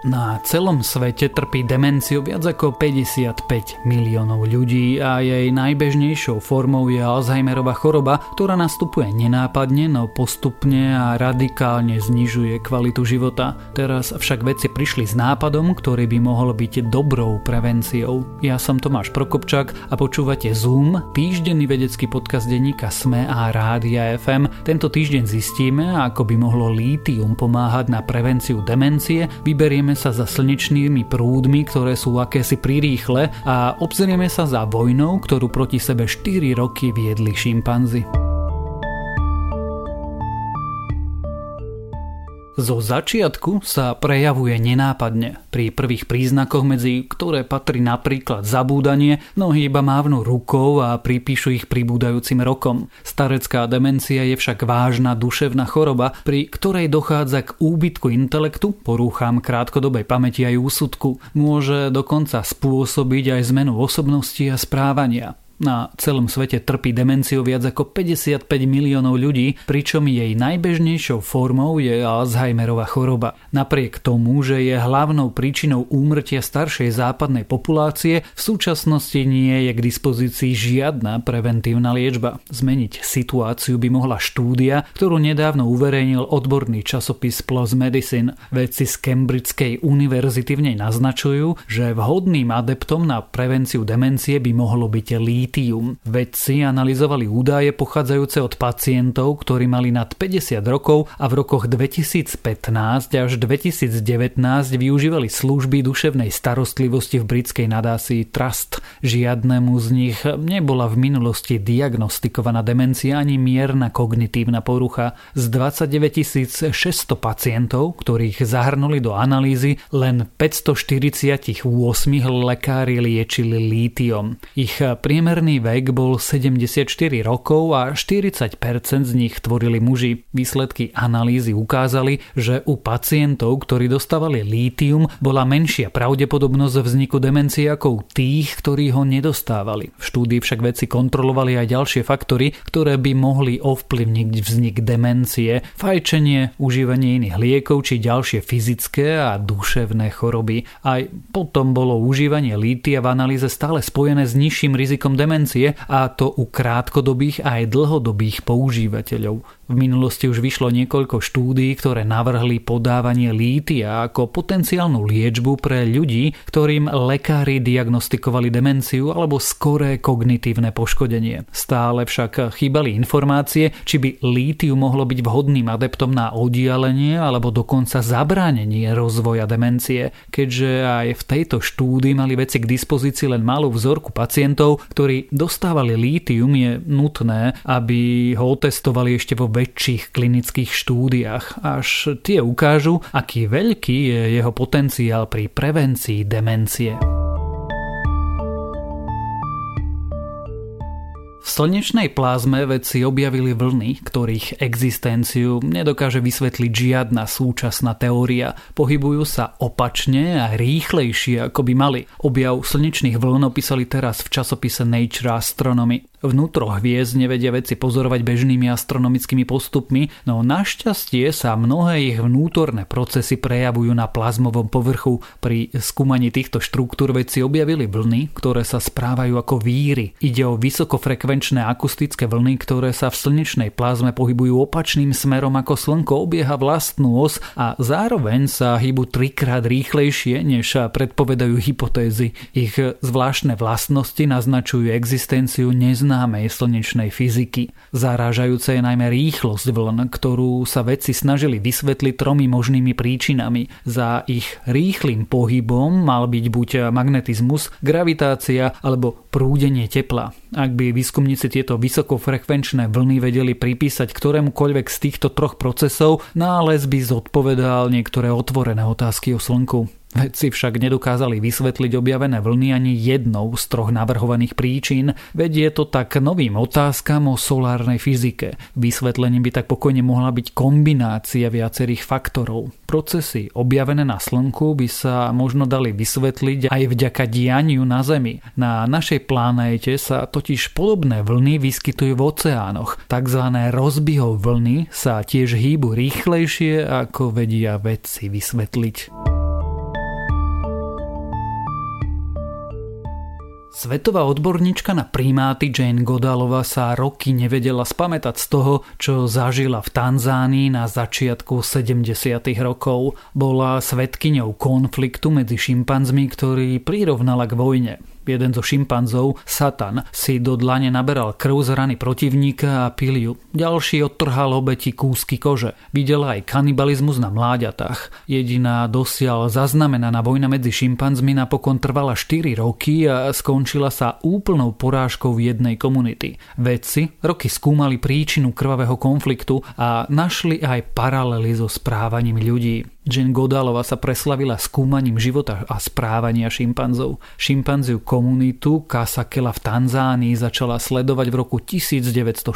Na celom svete trpí demenciu viac ako 55 miliónov ľudí a jej najbežnejšou formou je Alzheimerová choroba, ktorá nastupuje nenápadne, no postupne a radikálne znižuje kvalitu života. Teraz však vedci prišli s nápadom, ktorý by mohol byť dobrou prevenciou. Ja som Tomáš Prokopčák a počúvate Zoom, týždenný vedecký podcast denníka SME a Rádia FM. Tento týždeň zistíme, ako by mohlo lítium pomáhať na prevenciu demencie, vyberieme Pozrieme sa za slnečnými prúdmi, ktoré sú akési prirýchle a obzrieme sa za vojnou, ktorú proti sebe 4 roky viedli šimpanzi. Zo začiatku sa prejavuje nenápadne. Pri prvých príznakoch, medzi ktoré patrí napríklad zabúdanie, mnohí iba mávnu rukou a pripíšu ich pribúdajúcim rokom. Starecká demencia je však vážna duševná choroba, pri ktorej dochádza k úbytku intelektu, porúcham krátkodobej pamäti aj úsudku. Môže dokonca spôsobiť aj zmenu osobnosti a správania. Na celom svete trpí demenciou viac ako 55 miliónov ľudí, pričom jej najbežnejšou formou je Alzheimerová choroba. Napriek tomu, že je hlavnou príčinou úmrtia staršej západnej populácie, v súčasnosti nie je k dispozícii žiadna preventívna liečba. Zmeniť situáciu by mohla štúdia, ktorú nedávno uverejnil odborný časopis PLOS Medicine. Vedci z Cambridgeskej univerzity v nej naznačujú, že vhodným adeptom na prevenciu demencie by mohlo byť lít litium. Vedci analyzovali údaje pochádzajúce od pacientov, ktorí mali nad 50 rokov a v rokoch 2015 až 2019 využívali služby duševnej starostlivosti v britskej nadásii Trust. Žiadnemu z nich nebola v minulosti diagnostikovaná demencia ani mierna kognitívna porucha. Z 29 600 pacientov, ktorých zahrnuli do analýzy, len 548 lekári liečili lítiom. Ich priemer Priemerný vek bol 74 rokov a 40% z nich tvorili muži. Výsledky analýzy ukázali, že u pacientov, ktorí dostávali lítium, bola menšia pravdepodobnosť vzniku demencie ako u tých, ktorí ho nedostávali. V štúdii však vedci kontrolovali aj ďalšie faktory, ktoré by mohli ovplyvniť vznik demencie, fajčenie, užívanie iných liekov či ďalšie fyzické a duševné choroby. Aj potom bolo užívanie lítia v analýze stále spojené s nižším rizikom demencie demencie a to u krátkodobých aj dlhodobých používateľov. V minulosti už vyšlo niekoľko štúdií, ktoré navrhli podávanie lítia ako potenciálnu liečbu pre ľudí, ktorým lekári diagnostikovali demenciu alebo skoré kognitívne poškodenie. Stále však chýbali informácie, či by lítiu mohlo byť vhodným adeptom na oddialenie alebo dokonca zabránenie rozvoja demencie, keďže aj v tejto štúdii mali veci k dispozícii len malú vzorku pacientov, ktorí dostávali lítium, je nutné, aby ho otestovali ešte vo väčších klinických štúdiách, až tie ukážu, aký veľký je jeho potenciál pri prevencii demencie. V slnečnej plázme vedci objavili vlny, ktorých existenciu nedokáže vysvetliť žiadna súčasná teória. Pohybujú sa opačne a rýchlejšie ako by mali. Objav slnečných vln opísali teraz v časopise Nature Astronomy. Vnútro hviezd nevedia vedci pozorovať bežnými astronomickými postupmi, no našťastie sa mnohé ich vnútorné procesy prejavujú na plazmovom povrchu. Pri skúmaní týchto štruktúr vedci objavili vlny, ktoré sa správajú ako víry. Ide o vysokofrekvenčné akustické vlny, ktoré sa v slnečnej plazme pohybujú opačným smerom ako Slnko obieha vlastnú os a zároveň sa hýbu trikrát rýchlejšie, než predpovedajú hypotézy. Ich zvláštne vlastnosti naznačujú existenciu neznámych neznámej slnečnej fyziky. Zarážajúce je najmä rýchlosť vln, ktorú sa vedci snažili vysvetliť tromi možnými príčinami. Za ich rýchlým pohybom mal byť buď magnetizmus, gravitácia alebo prúdenie tepla. Ak by výskumníci tieto vysokofrekvenčné vlny vedeli pripísať ktorémukoľvek z týchto troch procesov, nález by zodpovedal niektoré otvorené otázky o Slnku. Vedci však nedokázali vysvetliť objavené vlny ani jednou z troch navrhovaných príčin, vedie to tak novým otázkam o solárnej fyzike. Vysvetlením by tak pokojne mohla byť kombinácia viacerých faktorov. Procesy objavené na Slnku by sa možno dali vysvetliť aj vďaka dianiu na Zemi. Na našej planéte sa totiž podobné vlny vyskytujú v oceánoch. Takzvané rozbihov vlny sa tiež hýbu rýchlejšie, ako vedia vedci vysvetliť. Svetová odborníčka na primáty Jane Godalova sa roky nevedela spamätať z toho, čo zažila v Tanzánii na začiatku 70. rokov. Bola svetkyňou konfliktu medzi šimpanzmi, ktorý prirovnala k vojne jeden zo šimpanzov, Satan, si do dlane naberal krv z rany protivníka a pil ju. Ďalší odtrhal obeti kúsky kože. Videla aj kanibalizmus na mláďatách. Jediná dosiaľ zaznamenaná vojna medzi šimpanzmi napokon trvala 4 roky a skončila sa úplnou porážkou jednej komunity. Vedci roky skúmali príčinu krvavého konfliktu a našli aj paralely so správaním ľudí. Jane Godalova sa preslavila skúmaním života a správania šimpanzov. Šimpanziu komunitu Kasakela v Tanzánii začala sledovať v roku 1960.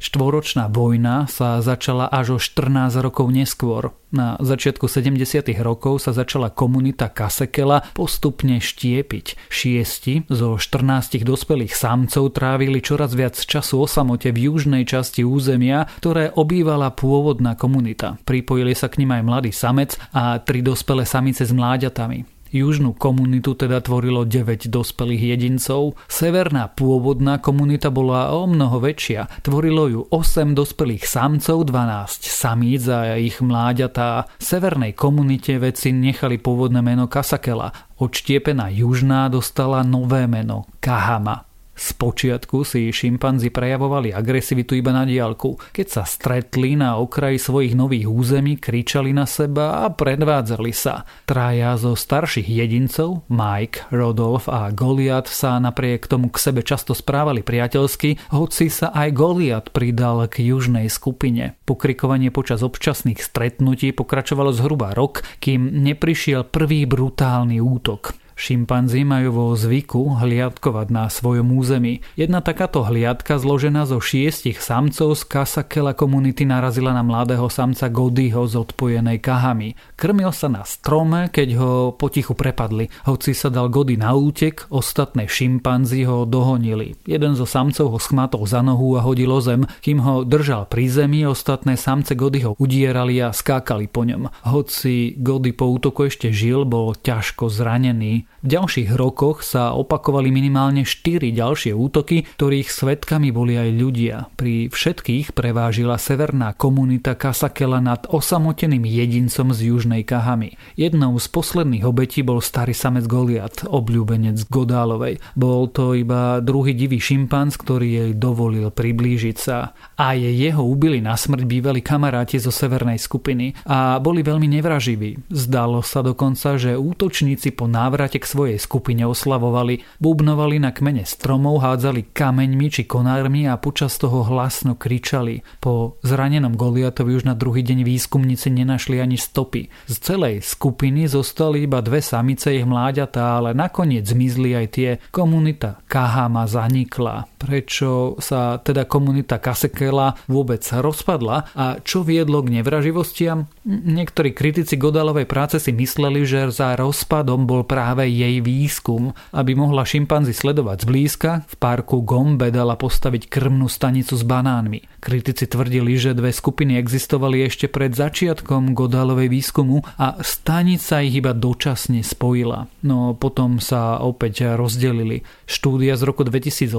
Štvoročná vojna sa začala až o 14 rokov neskôr. Na začiatku 70. rokov sa začala komunita Kasekela postupne štiepiť. Šiesti zo 14 dospelých samcov trávili čoraz viac času o samote v južnej časti územia, ktoré obývala pôvodná komunita. Pripojili sa k nim aj mladý samec a tri dospelé samice s mláďatami. Južnú komunitu teda tvorilo 9 dospelých jedincov, severná pôvodná komunita bola o mnoho väčšia. Tvorilo ju 8 dospelých samcov, 12 samíc a ich mláďatá. Severnej komunite veci nechali pôvodné meno Kasakela. Odštiepená južná dostala nové meno Kahama. Spočiatku si šimpanzi prejavovali agresivitu iba na diálku. Keď sa stretli na okraji svojich nových území, kričali na seba a predvádzali sa. Traja zo starších jedincov, Mike, Rodolf a Goliat sa napriek tomu k sebe často správali priateľsky, hoci sa aj Goliat pridal k južnej skupine. Pokrikovanie počas občasných stretnutí pokračovalo zhruba rok, kým neprišiel prvý brutálny útok. Šimpanzi majú vo zvyku hliadkovať na svojom území. Jedna takáto hliadka zložená zo šiestich samcov z Kasakela komunity narazila na mladého samca Godyho z odpojenej kahami. Krmil sa na strome, keď ho potichu prepadli. Hoci sa dal Gody na útek, ostatné šimpanzi ho dohonili. Jeden zo samcov ho schmatol za nohu a hodil o zem, kým ho držal pri zemi, ostatné samce Gody ho udierali a skákali po ňom. Hoci Gody po útoku ešte žil, bol ťažko zranený. V ďalších rokoch sa opakovali minimálne 4 ďalšie útoky, ktorých svetkami boli aj ľudia. Pri všetkých prevážila severná komunita Kasakela nad osamoteným jedincom z južnej Kahamy. Jednou z posledných obetí bol starý samec Goliat, obľúbenec Godálovej. Bol to iba druhý divý šimpanz, ktorý jej dovolil priblížiť sa. A je jeho ubili na smrť bývali kamaráti zo severnej skupiny a boli veľmi nevraživí. Zdalo sa dokonca, že útočníci po návrate k svojej skupine oslavovali, bubnovali na kmene stromov, hádzali kameňmi či konármi a počas toho hlasno kričali. Po zranenom Goliatovi už na druhý deň výskumníci nenašli ani stopy. Z celej skupiny zostali iba dve samice ich mláďatá, ale nakoniec zmizli aj tie. Komunita Kahama zanikla. Prečo sa teda komunita Kasekela vôbec rozpadla a čo viedlo k nevraživostiam? Niektorí kritici Godalovej práce si mysleli, že za rozpadom bol práve jej výskum, aby mohla šimpanzi sledovať zblízka, v parku Gombe dala postaviť krmnú stanicu s banánmi. Kritici tvrdili, že dve skupiny existovali ešte pred začiatkom Godalovej výskumu a stanica ich iba dočasne spojila. No potom sa opäť rozdelili. Štúdia z roku 2018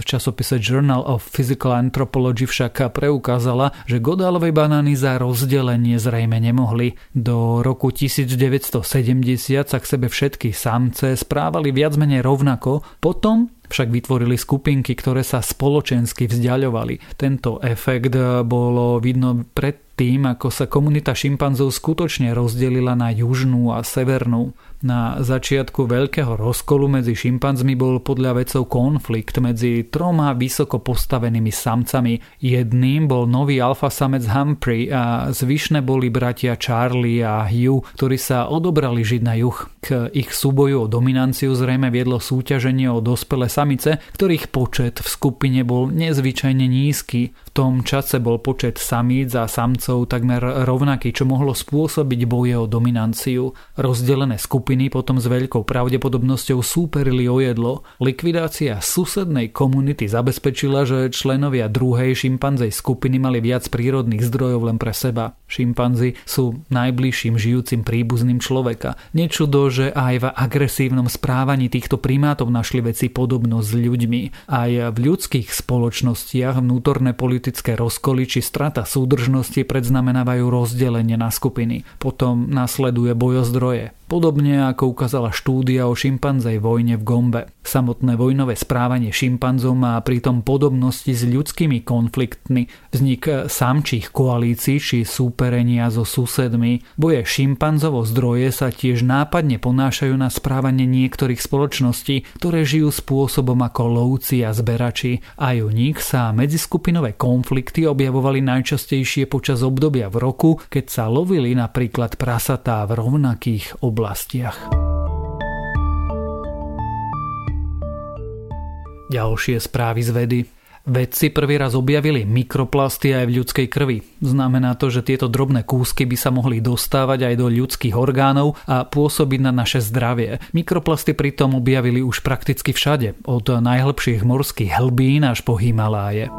v časopise Journal of Physical Anthropology však preukázala, že Godalovej banány za rozdelenie zrejme nemohli. Do roku 1970 sa k sebe všetky samce správali viac menej rovnako, potom však vytvorili skupinky, ktoré sa spoločensky vzdialovali. Tento efekt bolo vidno pred tým, ako sa komunita šimpanzov skutočne rozdelila na južnú a severnú. Na začiatku veľkého rozkolu medzi šimpanzmi bol podľa vedcov konflikt medzi troma vysoko postavenými samcami. Jedným bol nový alfa samec Humphrey a zvyšné boli bratia Charlie a Hugh, ktorí sa odobrali žiť na juh. K ich súboju o dominanciu zrejme viedlo súťaženie o dospelé samice, ktorých počet v skupine bol nezvyčajne nízky. V tom čase bol počet samíc a samcov takmer rovnaký, čo mohlo spôsobiť boje o dominanciu. Rozdelené skupiny potom s veľkou pravdepodobnosťou súperili o jedlo. Likvidácia susednej komunity zabezpečila, že členovia druhej šimpanzej skupiny mali viac prírodných zdrojov len pre seba. Šimpanzi sú najbližším žijúcim príbuzným človeka. Nečudo, že aj v agresívnom správaní týchto primátov našli veci podobnosť s ľuďmi. Aj v ľudských spoločnostiach vnútorné politické rozkoly či strata súdržnosti predznamenávajú rozdelenie na skupiny. Potom nasleduje boj o zdroje. Podobne ako ukázala štúdia o šimpanzej vojne v Gombe. Samotné vojnové správanie šimpanzov má pritom podobnosti s ľudskými konfliktmi. Vznik samčích koalícií či súperenia so susedmi. Boje šimpanzov o zdroje sa tiež nápadne ponášajú na správanie niektorých spoločností, ktoré žijú spôsobom ako lovci a zberači. Aj u nich sa medziskupinové konflikty objavovali najčastejšie počas obdobia v roku, keď sa lovili napríklad prasatá v rovnakých oblastiach oblastiach. Ďalšie správy z vedy. Vedci prvý raz objavili mikroplasty aj v ľudskej krvi. Znamená to, že tieto drobné kúsky by sa mohli dostávať aj do ľudských orgánov a pôsobiť na naše zdravie. Mikroplasty pritom objavili už prakticky všade, od najhlbších morských hlbín až po Himaláje.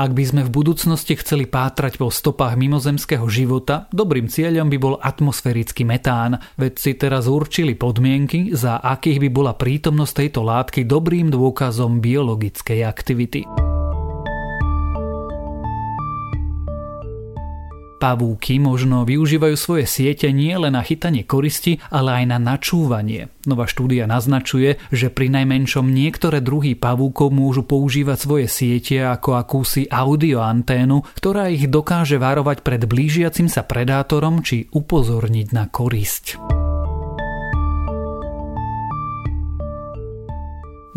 Ak by sme v budúcnosti chceli pátrať po stopách mimozemského života, dobrým cieľom by bol atmosférický metán. Vedci teraz určili podmienky, za akých by bola prítomnosť tejto látky dobrým dôkazom biologickej aktivity. Pavúky možno využívajú svoje siete nie len na chytanie koristi, ale aj na načúvanie. Nová štúdia naznačuje, že pri najmenšom niektoré druhy pavúkov môžu používať svoje siete ako akúsi audioanténu, ktorá ich dokáže varovať pred blížiacim sa predátorom či upozorniť na korisť.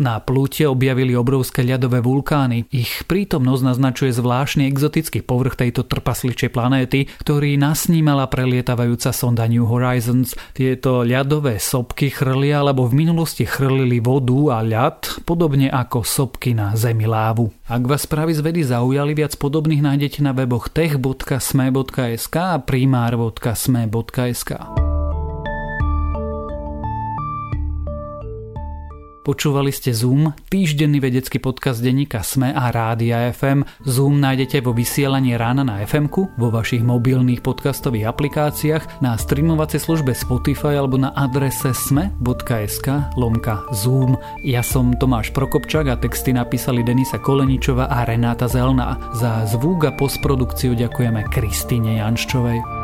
Na plúte objavili obrovské ľadové vulkány. Ich prítomnosť naznačuje zvláštny exotický povrch tejto trpasličej planéty, ktorý nasnímala prelietavajúca sonda New Horizons. Tieto ľadové sopky chrlia alebo v minulosti chrlili vodu a ľad, podobne ako sopky na Zemi lávu. Ak vás správy z vedy zaujali, viac podobných nájdete na weboch tech.sme.sk a primár.sme.sk. Počúvali ste Zoom, týždenný vedecký podcast denníka SME a Rádia FM. Zoom nájdete vo vysielaní rána na fm vo vašich mobilných podcastových aplikáciách, na streamovacej službe Spotify alebo na adrese sme.sk lomka Zoom. Ja som Tomáš Prokopčak a texty napísali Denisa Koleničova a Renáta Zelná. Za zvúk a postprodukciu ďakujeme Kristine Janščovej.